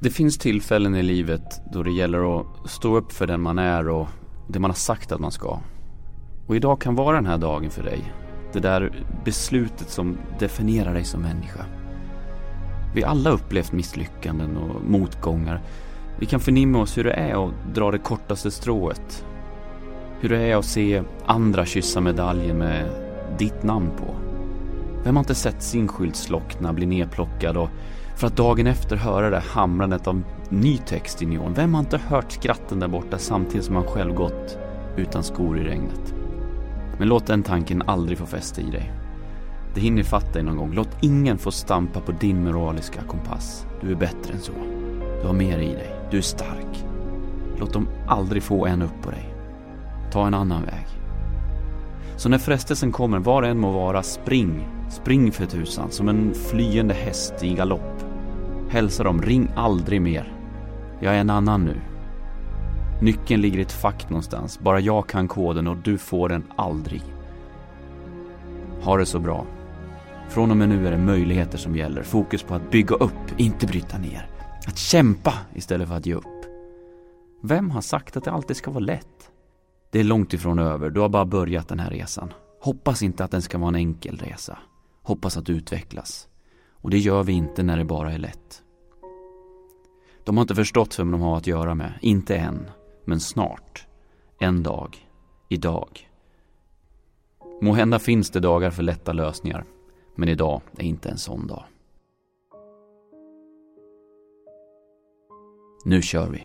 Det finns tillfällen i livet då det gäller att stå upp för den man är och det man har sagt att man ska. Och idag kan vara den här dagen för dig. Det där beslutet som definierar dig som människa. Vi alla upplevt misslyckanden och motgångar. Vi kan förnimma oss hur det är att dra det kortaste strået. Hur det är att se andra kyssa medaljen med ditt namn på. Vem har inte sett sin skylt slockna, bli nedplockad och för att dagen efter höra det hamrandet av ny text i neon. Vem har inte hört skratten där borta samtidigt som man själv gått utan skor i regnet? Men låt den tanken aldrig få fäste i dig. Det hinner fatta dig någon gång. Låt ingen få stampa på din moraliska kompass. Du är bättre än så. Du har mer i dig. Du är stark. Låt dem aldrig få en upp på dig. Ta en annan väg. Så när frestelsen kommer, var det än må vara, spring. Spring för tusan, som en flyende häst i galopp. Hälsa dem, ring aldrig mer. Jag är en annan nu. Nyckeln ligger i ett fack någonstans. Bara jag kan koden och du får den aldrig. Ha det så bra. Från och med nu är det möjligheter som gäller. Fokus på att bygga upp, inte bryta ner. Att kämpa istället för att ge upp. Vem har sagt att det alltid ska vara lätt? Det är långt ifrån över, du har bara börjat den här resan. Hoppas inte att den ska vara en enkel resa. Hoppas att utvecklas. Och det gör vi inte när det bara är lätt. De har inte förstått vem de har att göra med, inte än, men snart. En dag. Idag. Må hända finns det dagar för lätta lösningar, men idag är inte en sån dag. Nu kör vi.